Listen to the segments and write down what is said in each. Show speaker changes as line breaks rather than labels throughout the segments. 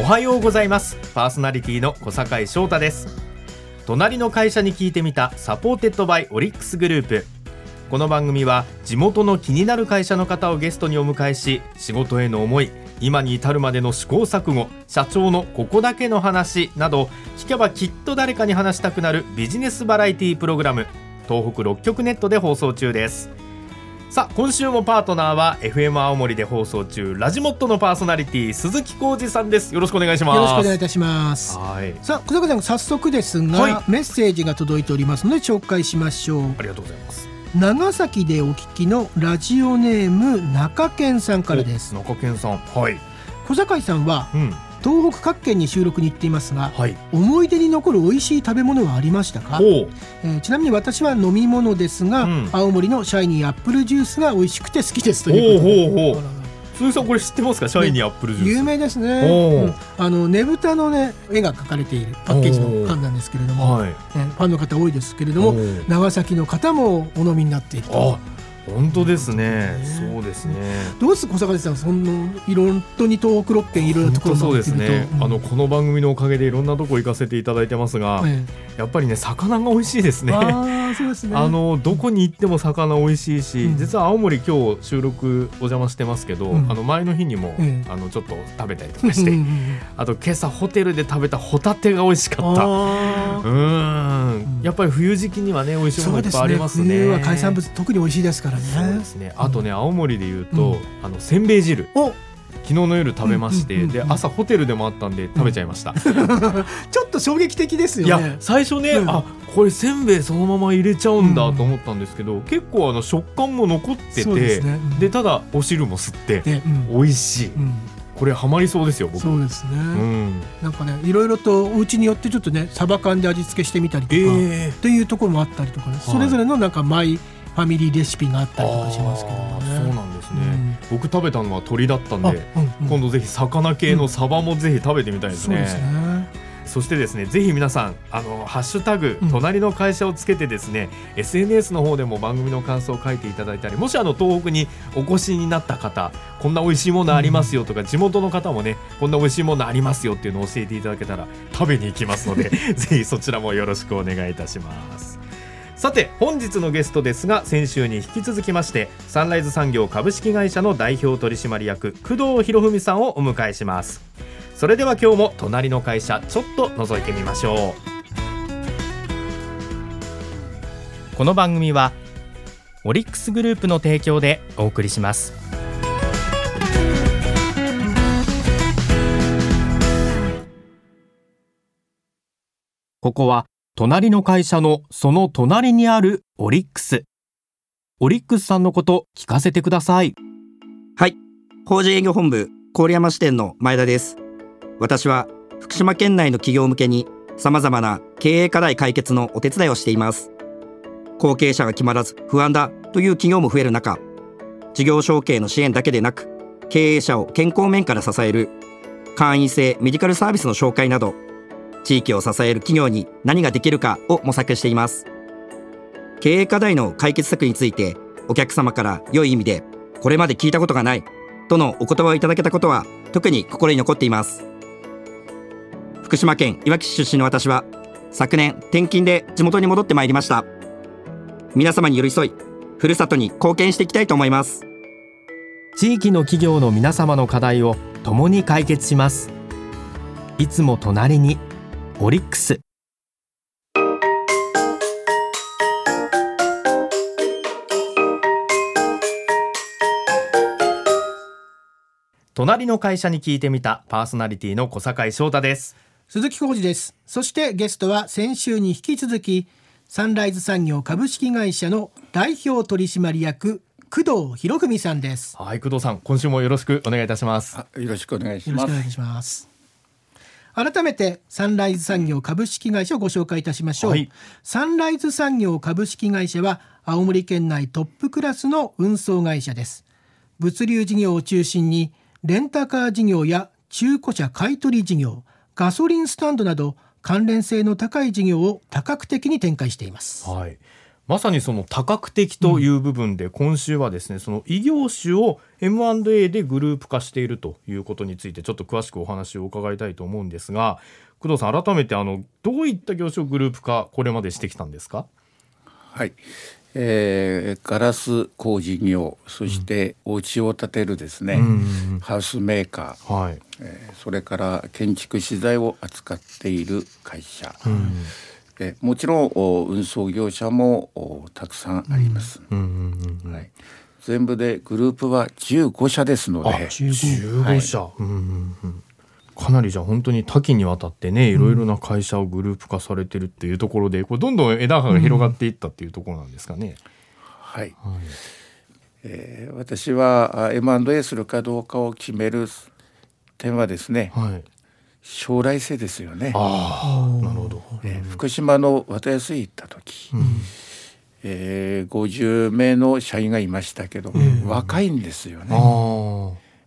おはようございます。パーソナリティの小坂井翔太です。隣の会社に聞いてみた supported by オリックスグループ。この番組は地元の気になる会社の方をゲストにお迎えし仕事への思い今に至るまでの試行錯誤社長のここだけの話など聞けばきっと誰かに話したくなるビジネスバラエティプログラム東北6局ネットで放送中です。さあ今週もパートナーは FM 青森で放送中ラジモットのパーソナリティ鈴木浩二さんです。よろしくお願いします。
よろしくお願いいたします。
はい。
さあ小坂さん早速ですが、
はい。
メッセージが届いておりますので紹介しましょう。
ありがとうございます。
長崎でお聞きのラジオネーム中堅さんからです。
お中堅さん。はい。
小坂井さんは
うん
東北各県に収録に行っていますが
はい。
思い出に残る美味しい食べ物はありましたか、えーちなみに私は飲み物ですが、
うん。
青森のシャイニーアップルジュースが美味しくて好きですと
ほ
いうことで。
鈴木さんこれ知ってますか？シャイニーアップルジュース。
有名ですね、う。ん。あのねぶたのね絵が描かれているパッケージの缶なんですけれども、
はい。
ねファンの方多いですけれども長崎の方もお飲みになっていると。
あ本当ですね。
ね。
そうですね。
どうです小坂さんそんないろんとに東北6県いろいろなところ
そうですねあのこの番組のおかげでいろんなとこ行かせていただいてますが、
え
やっぱりね魚が美味しいです
え
ね。
ああそうですね。
あのどこに行っても魚美味しいし、
うん。
実は青森今日収録お邪魔してますけど、
うん。
あの前の日にも、
ええ。
あのちょっと食べたりとかして、あと今朝ホテルで食べたホタテが美味しかった。うん。やっぱり冬時期にはね美味しいものいっぱいありますね。
冬は海産物特に美味しいですからね
そうですね。あとね青森で言うと、あのせんべい汁。
お。
昨日の夜食べまして、
うんうんうんうん。
で朝ホテルでもあったんで食べちゃいました、
ちょっと衝撃的です
いや
よね
最初ね、
うん。
あこれせんべいそのまま入れちゃうんだと思ったんですけど、結構あの食感も残ってて
すね。うん。
でただお汁も吸って
でうん。
美味しい。
うん。
これハマりそうですよ僕。
そうですね、
うん。
なんかねいろいろとお家によってちょっとねサバ缶で味付けしてみたりとか、
え
っていうところもあったりとかね、それぞれのなんかマイファミリーレシピがあったりとかしますけどもね。
そうなんですね、僕食べたのは鳥だったん
あ
で、
うんうん。
今度ぜひ魚系のサバもぜひ食べてみたいですね,、
そうですね。
そしてですねぜひ皆さんあのハッシュタグ、
うん。
隣の会社をつけてですね SNS の方でも番組の感想を書いていただいたりもしあの東北にお越しになった方こんな美味しいものありますよとか、地元の方もねこんな美味しいものありますよっていうのを教えていただけたら食べに行きますので ぜひそちらもよろしくお願いいたしますさて本日のゲストですが先週に引き続きましてサンライズ産業株式会社の代表取締役工藤博文さんをお迎えします。それでは今日も隣の会社ちょっと覗いてみましょう。この番組はオリックスグループの提供でお送りします。ここは隣の会社のその隣にあるオリックスオリックスさんのこと聞かせてください
はい。法人営業本部郡山支店の前田です。私は福島県内の企業向けに様々な経営課題解決のお手伝いをしています。後継者が決まらず不安だという企業も増える中、事業承継の支援だけでなく、経営者を健康面から支える会員制メディカルサービスの紹介など、地域を支える企業に何ができるかを模索しています。経営課題の解決策についてお客様から良い意味でこれまで聞いたことがないとのお言葉をいただけたことは特に心に残っています。福島県いわき市出身の私は昨年転勤で地元に戻ってまいりました。皆様に寄り添いふるさとに貢献していきたいと思います。
地域の企業の皆様の課題を共に解決します。いつも隣にオリックス隣の会社に聞いてみたパーソナリティの小坂井翔太です
鈴木浩二です。そしてゲストは先週に引き続きサンライズ産業株式会社の代表取締役工藤博文さんです。
はい工藤さん今週もよろしくお願いいたします
あ
よろしくお願いします。改めてサンライズ産業株式会社をご紹介いたしましょう、
はい。
サンライズ産業株式会社は青森県内トップクラスの運送会社です。物流事業を中心にレンタカー事業や中古車買取事業ガソリンスタンドなど関連性の高い事業を多角的に展開しています。
はいまさにその多角的という部分で、今週はですねその異業種を M&A でグループ化しているということについてちょっと詳しくお話を伺いたいと思うんですが工藤さん改めてあのどういった業種をグループ化これまでしてきたんですか？
はい。えー、ガラス工事業そしてお家を建てるですね、うん、ハウスメーカー、はい。えー、それから建築資材を扱っている会社、うんでもちろん運送業者もたくさんあります。はい、全部でグループは15社ですので。
15社、はい。うんうんうん。かなりじゃあ本当に多岐にわたってねいろいろな会社をグループ化されてるっていうところでこれどんどん枝葉が広がっていったっていうところなんですかね。うん、
はい、はい、えー、私は M&A するかどうかを決める点はですね、はい、将来性ですよね。あなるほど、えー、福島の渡安行った時、うん、えー、50名の社員がいましたけど、うん、若いんですよね。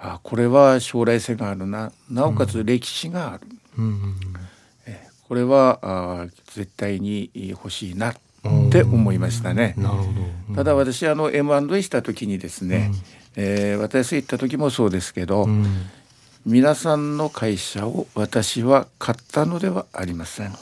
あこれは将来性があるな。なおかつ歴史がある、うん、えー、これはあ絶対に欲しいなって思いましたね。なるほど。ただ私あの M&A した時にですね、うん、えー、私行った時もそうですけど、うん皆さんの会社を私は買ったのではありません。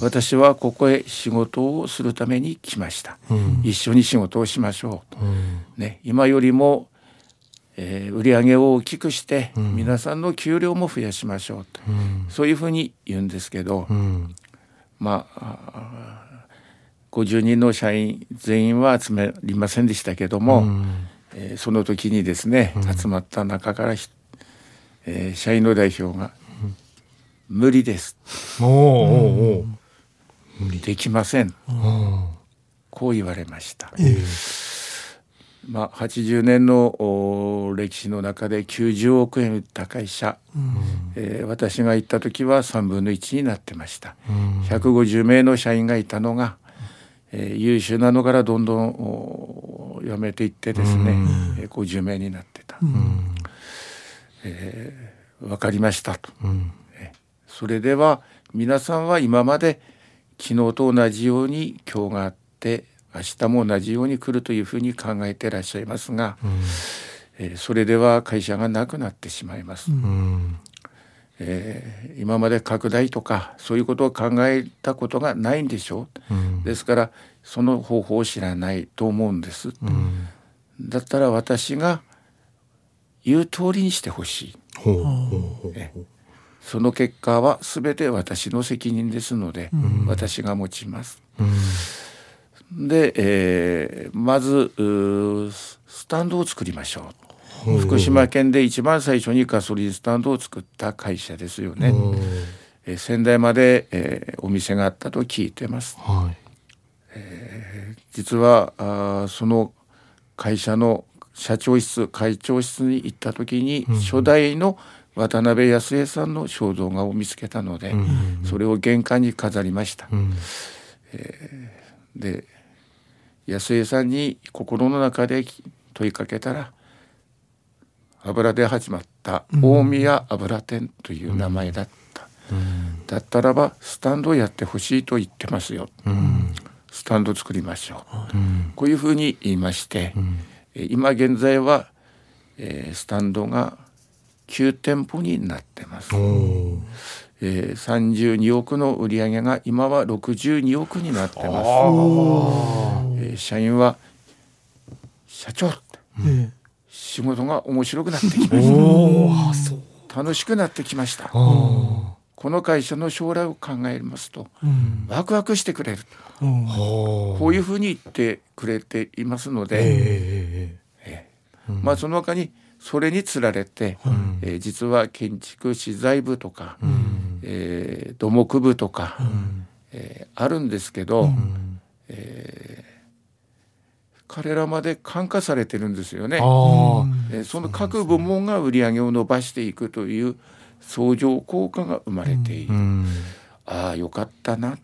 私はここへ仕事をするために来ました、うん、一緒に仕事をしましょう、うん、ね、今よりも、えー、売り上げを大きくして、うん、皆さんの給料も増やしましょうと、そういうふうに言うんですけど、まあ50人の社員全員は集まりませんでしたけども、えー、その時にですね、集まった中からえー、社員の代表が「無理です」おおできません」こう言われました。えーまあ、80年の歴史の中で90億円売った会社、うん、えー、私が行った時は3分の1になってました、うん、150名の社員がいたのが、えー、優秀なのからどんどん辞めていってですね、うん、えー、50名になってた。うんえー、分かりましたと、うん、それでは皆さんは今まで昨日と同じように今日があって明日も同じように来るというふうに考えていらっしゃいますが、うん、えー、それでは会社がなくなってしまいます。うん。えー、今まで拡大とかそういうことを考えたことがないんでしょう、うん、ですからその方法を知らないと思うんです、うん、だったら私が言う通りにしてほしい。その結果は全て私の責任ですので、うん、私が持ちます。うん、で、えー、まずスタンドを作りましょう。福島県で一番最初にガソリンスタンドを作った会社ですよね。えー、仙台まで、えー、お店があったと聞いてます。はいえー、実はあその会社の社長室会長室に行った時に、初代の渡辺康江さんの肖像画を見つけたので、それを玄関に飾りました。えー、で安江さんに心の中で問いかけたら油で始まった大宮油店という名前だった、だったらばスタンドをやってほしいと言ってますよ、スタンド作りましょう、こういうふうに言いまして、今現在は、えー、スタンドが9店舗になってます。えー、32億の売り上げが今は62億になってます。えー、社員は社長、うん、仕事が面白くなってきました。楽しくなってきました。この会社の将来を考えますと、うん、ワクワクしてくれる。こういうふうに言ってくれていますので、えーえー、まあその他にそれにつられて、うん、えー、実は建築資材部とか、うん、えー、土木部とか、うん、えー、あるんですけど、うん、えー、彼らまで感化されてるんですよね。えー、その各部門が売り上げを伸ばしていくという相乗効果が生まれている。ああよかったな、ね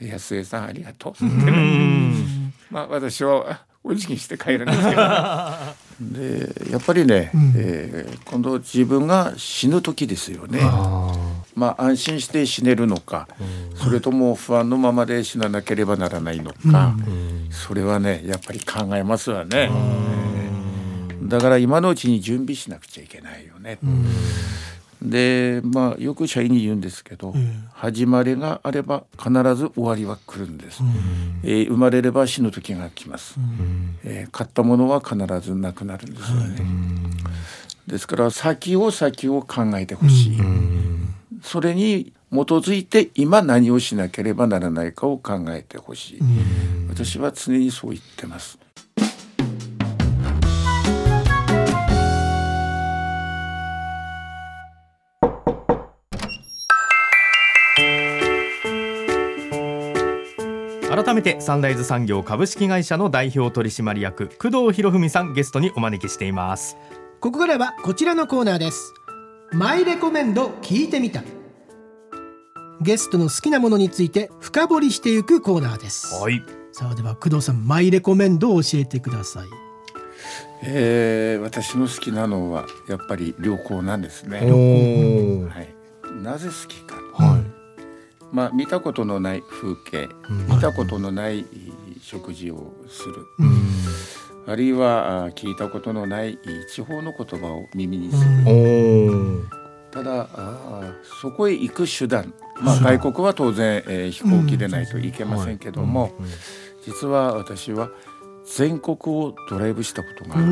安江さんありがとう」まあ私はお辞儀して帰るんですけど。でやっぱりね、うん、えー、今度自分が死ぬ時ですよね。まあ、安心して死ねるのか、それとも不安のままで死ななければならないのか、それはねやっぱり考えますわね。だから今のうちに準備しなくちゃいけないよね。でまあよく社員に言うんですけど、始まりがあれば必ず終わりは来るんです、えー、生まれれば死ぬ時が来ます、えー、買ったものは必ずなくなるんですよね、ですから先を先を考えてほしい、それに基づいて今何をしなければならないかを考えてほしい、私は常にそう言ってます
改めてサンライズ産業株式会社の代表取締役工藤博文さんゲストにお招きしています。
ここからはこちらのコーナーです。マイレコメンド聞いてみた。ゲストの好きなものについて深掘りしていくコーナーです。
はい。
さあでは工藤さんマイレコメンドを教えてください。
えー、私の好きなのはやっぱり旅行なんですね。はい、なぜ好きか、はい、まあ、見たことのない風景、見たことのない食事をする、あるいは聞いたことのない地方の言葉を耳にする。ただそこへ行く手段、まあ、外国は当然、えー、飛行機でないといけませんけども、実は私は全国をドライブしたことがある。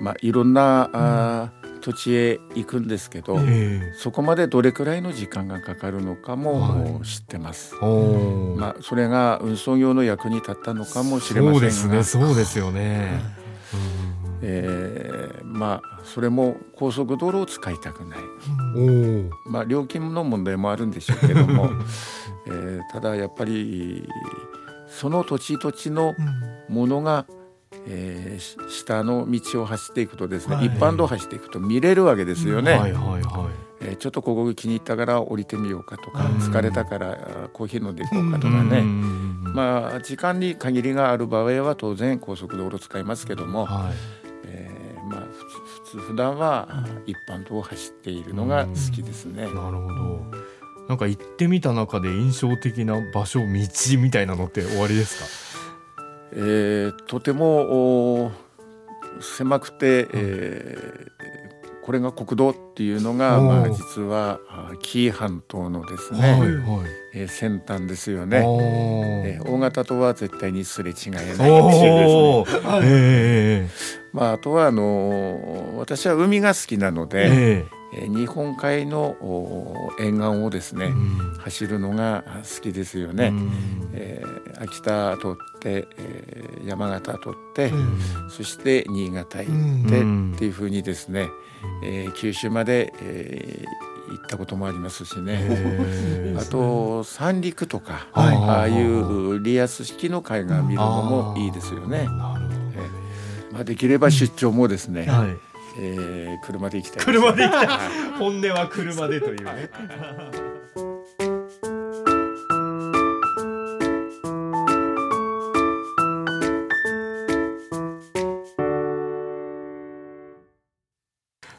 まあ、いろんなあ、土地へ行くんですけど、そこまでどれくらいの時間がかかるのかも知ってます。まあ、それが運送業の役に立ったのかもしれませんが。
そうですね。そうですよね。
えー、まあそれも高速道路を使いたくない、まあ、料金の問題もあるんでしょうけども、えー、ただやっぱりその土地土地のものがえー、下の道を走っていくとですね、はい、一般道を走っていくと見れるわけですよね。はいはいはい。えー、ちょっとここ気に入ったから降りてみようかとか、疲れたからコーヒー飲んでいこうかとかね、まあ時間に限りがある場合は当然高速道路使いますけども、はい。えー、まあ普通普段は一般道を走っているのが好きですね。なるほど。
なんか行ってみた中で印象的な場所道みたいなのって終わりですか？
えー、とても狭くて、えー、これが国道っていうのが、まあ、実は紀伊半島のですね、はいはい、えー、先端ですよね、えー、大型とは絶対にすれ違えないですね、えー、まあ、あとはあの私は海が好きなので、え日本海の沿岸をですね、うん、走るのが好きですよね。うん、えー、秋田通って、えー、山形通って、うん、そして新潟行って、っていうふうにですね、えー、九州まで、えー、行ったこともありますしね。あと三陸とか、はい、ああいうリアス式の海岸見るのもいいですよね。まあできれば出張もですね。はい。えー、車で行きたい、
車で行きたい。本音は車でというね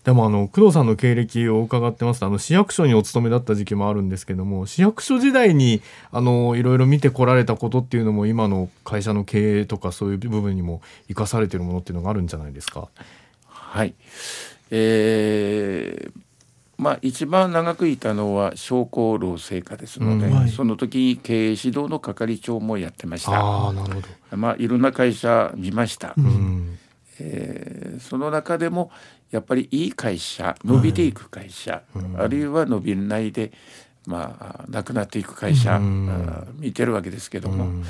でもあの工藤さんの経歴を伺ってますとあの市役所にお勤めだった時期もあるんですけども市役所時代にあのいろいろ見てこられたことっていうのも今の会社の経営とかそういう部分にも生かされてるものっていうのがあるんじゃないですか？
はい、えー、まあ一番長くいたのは商工労政課ですので、うんはい、その時経営指導の係長もやってました。あなるほどまあいろんな会社見ました。うん、えー、その中でもやっぱりいい会社伸びていく会社、はい、あるいは伸びないでまあなくなっていく会社、うん、見てるわけですけども、うん、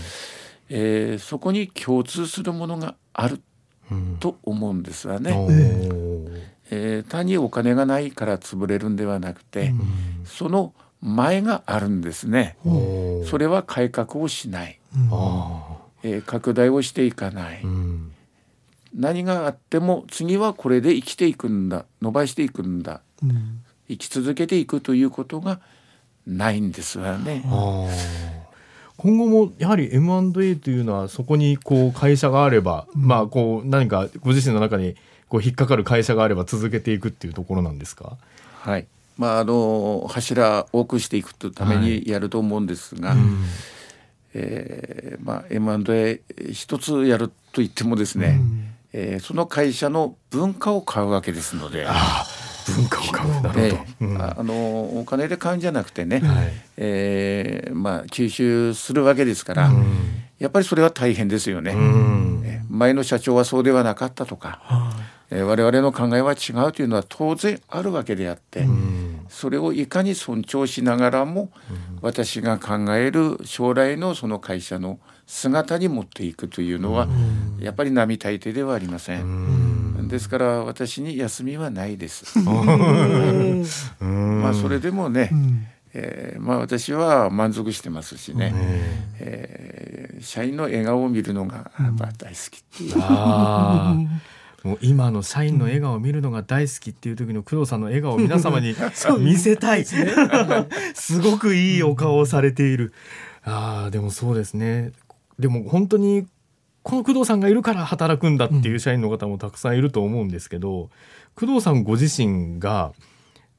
えー、そこに共通するものがあると思うんですわね。えー、単にお金がないから潰れるんではなくて、その前があるんですね。それは改革をしない、えー、拡大をしていかない、何があっても次はこれで生きていくんだ伸ばしていくんだ、生き続けていくということがないんですわね。
今後もやはり M&A というのはそこにこう会社があれば、うん、まあこう何かご自身の中にこう引っかかる会社があれば続けていくっていうところなんですか？
はい。まああの柱多くしていくとためにやると思うんですが、はい、えー、まあ M&A 一つやると言ってもですね、うん、えー、その会社の文化を買うわけですので。
文化を買う。なるほど、
うん、あのお金で買うんじゃなくてね、はい、えー、まあ、吸収するわけですから、うん、やっぱりそれは大変ですよね、うん、前の社長はそうではなかったとか、えー、我々の考えは違うというのは当然あるわけであって、うん、それをいかに尊重しながらも、うん、私が考える将来のその会社の姿に持っていくというのは、うん、やっぱり並大抵ではありません。ですから私に休みはないです。まあそれでもね、えー、まあ私は満足してますしね、えー、社員の笑顔を見るのがやっぱ大好きっていう。
もう今の社員の笑顔を見るのが大好きっていう時の工藤さんの笑顔を皆様に 見せたい。すごくいいお顔をされている。あでもそうですね。でも本当にこの工藤さんがいるから働くんだっていう社員の方もたくさんいると思うんですけど、工藤さんご自身が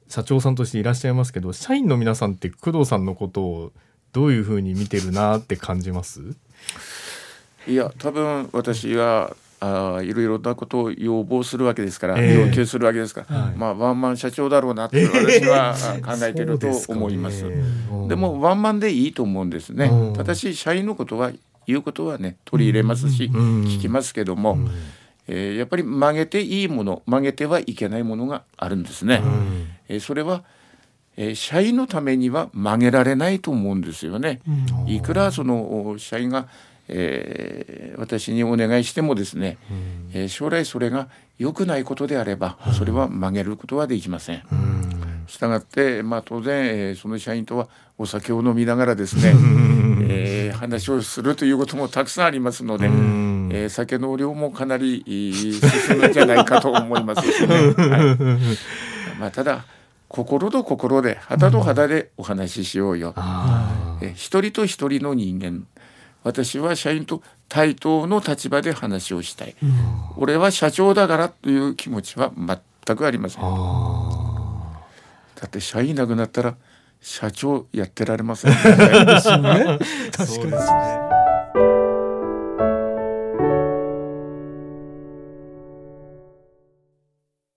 社長さんとしていらっしゃいますけど社員の皆さんって工藤さんのことをどういうふうに見てるなって感じます？
いや多分私はあいろいろなことを要望するわけですから、えー、要求するわけですから、はい、まあワンマン社長だろうなって私は考えていると思います。でね、でもワンマンでいいと思うんですね。ただし社員のことは言うことはね取り入れますし、聞きますけども、えー、やっぱり曲げていいもの曲げてはいけないものがあるんですね。えー、それはえー、社員のためには曲げられないと思うんですよね。いくらその社員がえー、私にお願いしてもですね、うん、えー、将来それが良くないことであればそれは曲げることはできません。したがって、まあ、当然、えー、その社員とはお酒を飲みながらですね、えー、話をするということもたくさんありますので、えー、酒の量もかなり進むんじゃないかと思いますしね。はい。まあ、ただ心と心で肌と肌でお話ししようよ、え一人と一人の人間私は社員と対等の立場で話をしたい、うん、俺は社長だからという気持ちは全くありません。だって社員いなくなったら社長やってられません、ね、確かに。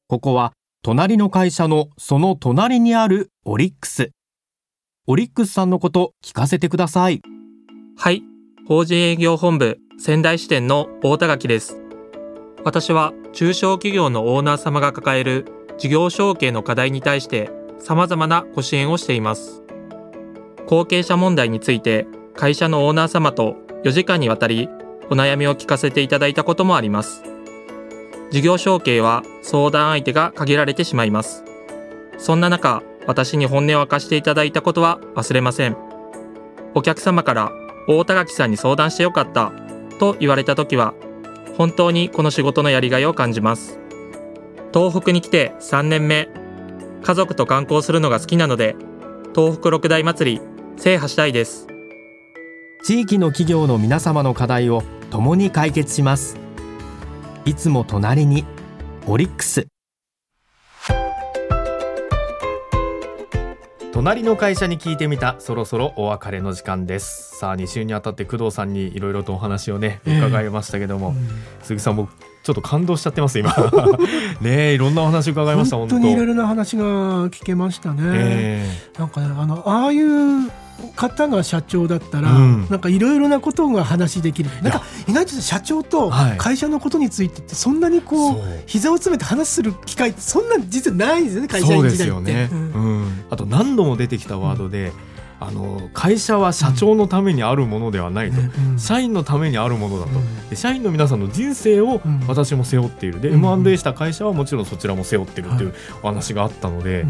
ここは隣の会社のその隣にあるオリックス。オリックスさんのこと聞かせてください。
はい法人営業本部仙台支店の大田垣です。私は中小企業のオーナー様が抱える事業承継の課題に対して様々なご支援をしています。後継者問題について会社のオーナー様と4時間にわたりお悩みを聞かせていただいたこともあります。事業承継は相談相手が限られてしまいます。そんな中、私に本音を明かしていただいたことは忘れません。お客様から大田垣さんに相談してよかったと言われた時は本当にこの仕事のやりがいを感じます。東北に来て3年目家族と観光するのが好きなので東北六大祭り制覇したいです。
地域の企業の皆様の課題を共に解決します。いつも隣にオリックス。隣の会社に聞いてみた。そろそろお別れの時間です。さあ2週にあたって工藤さんにいろいろとお話をね伺いましたけども、えー、杉さんもちょっと感動しちゃってます今。ねいろんなお話伺いました
本当。にいろいろな話が聞けましたね、えー、なんかねあのああいう方が社長だったら、うん、なんかいろいろなことが話できる。なんか意外と社長と会社のことについてってそんなにこう、はい、膝を詰めて話する機会ってそんな実はないんですよね会社員時代って。ね。うん、
あと何度も出てきたワードで、あの会社は社長のためにあるものではないと、うん、社員のためにあるものだと、うん、社員の皆さんの人生を私も背負っている。で、うん、M&A した会社はもちろんそちらも背負ってるっていうお話があったので。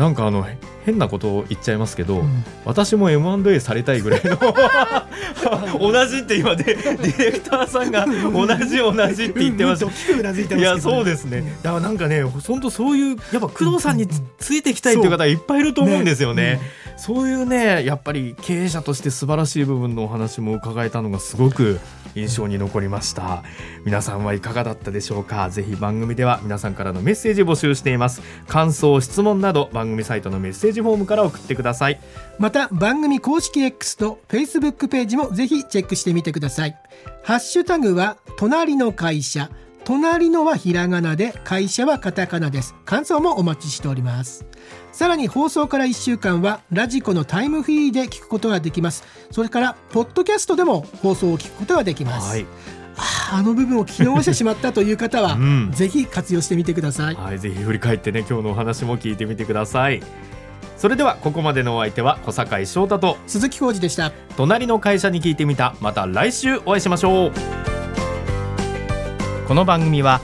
なんかあの変なことを言っちゃいますけど、うん、私も M&A されたいぐらいの。同じって今でディレクターさんが同じ同じって言ってました、いやそうですねだからなんかね本当そういうやっぱ工藤さんについていきたいっていう方いっぱいいると思うんですよね、ねうん、そういうねやっぱり経営者として素晴らしい部分のお話も伺えたのがすごく印象に残りました皆さんはいかがだったでしょうかぜひ番組では皆さんからのメッセージ募集しています感想質問など番組サイトのメッセージフォームから送ってください。
また番組公式 X と Facebook ページもぜひチェックしてみてください。ハッシュタグは隣の会社。隣のはひらがなで会社はカタカナです。感想もお待ちしております。さらに放送から1週間はラジコのタイムフリーで聞くことができます。それからポッドキャストでも放送を聞くことができます、はい。ああの部分を聞き逃してしまったという方は、うん、ぜひ活用してみてください、
はい、ぜひ振り返ってね今日のお話も聞いてみてください。それではここまでのお相手は小坂井翔太と
鈴木浩二でした。
隣の会社に聞いてみた。また来週お会いしましょう。この番組は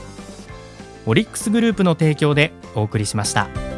オリックスグループの提供でお送りしました。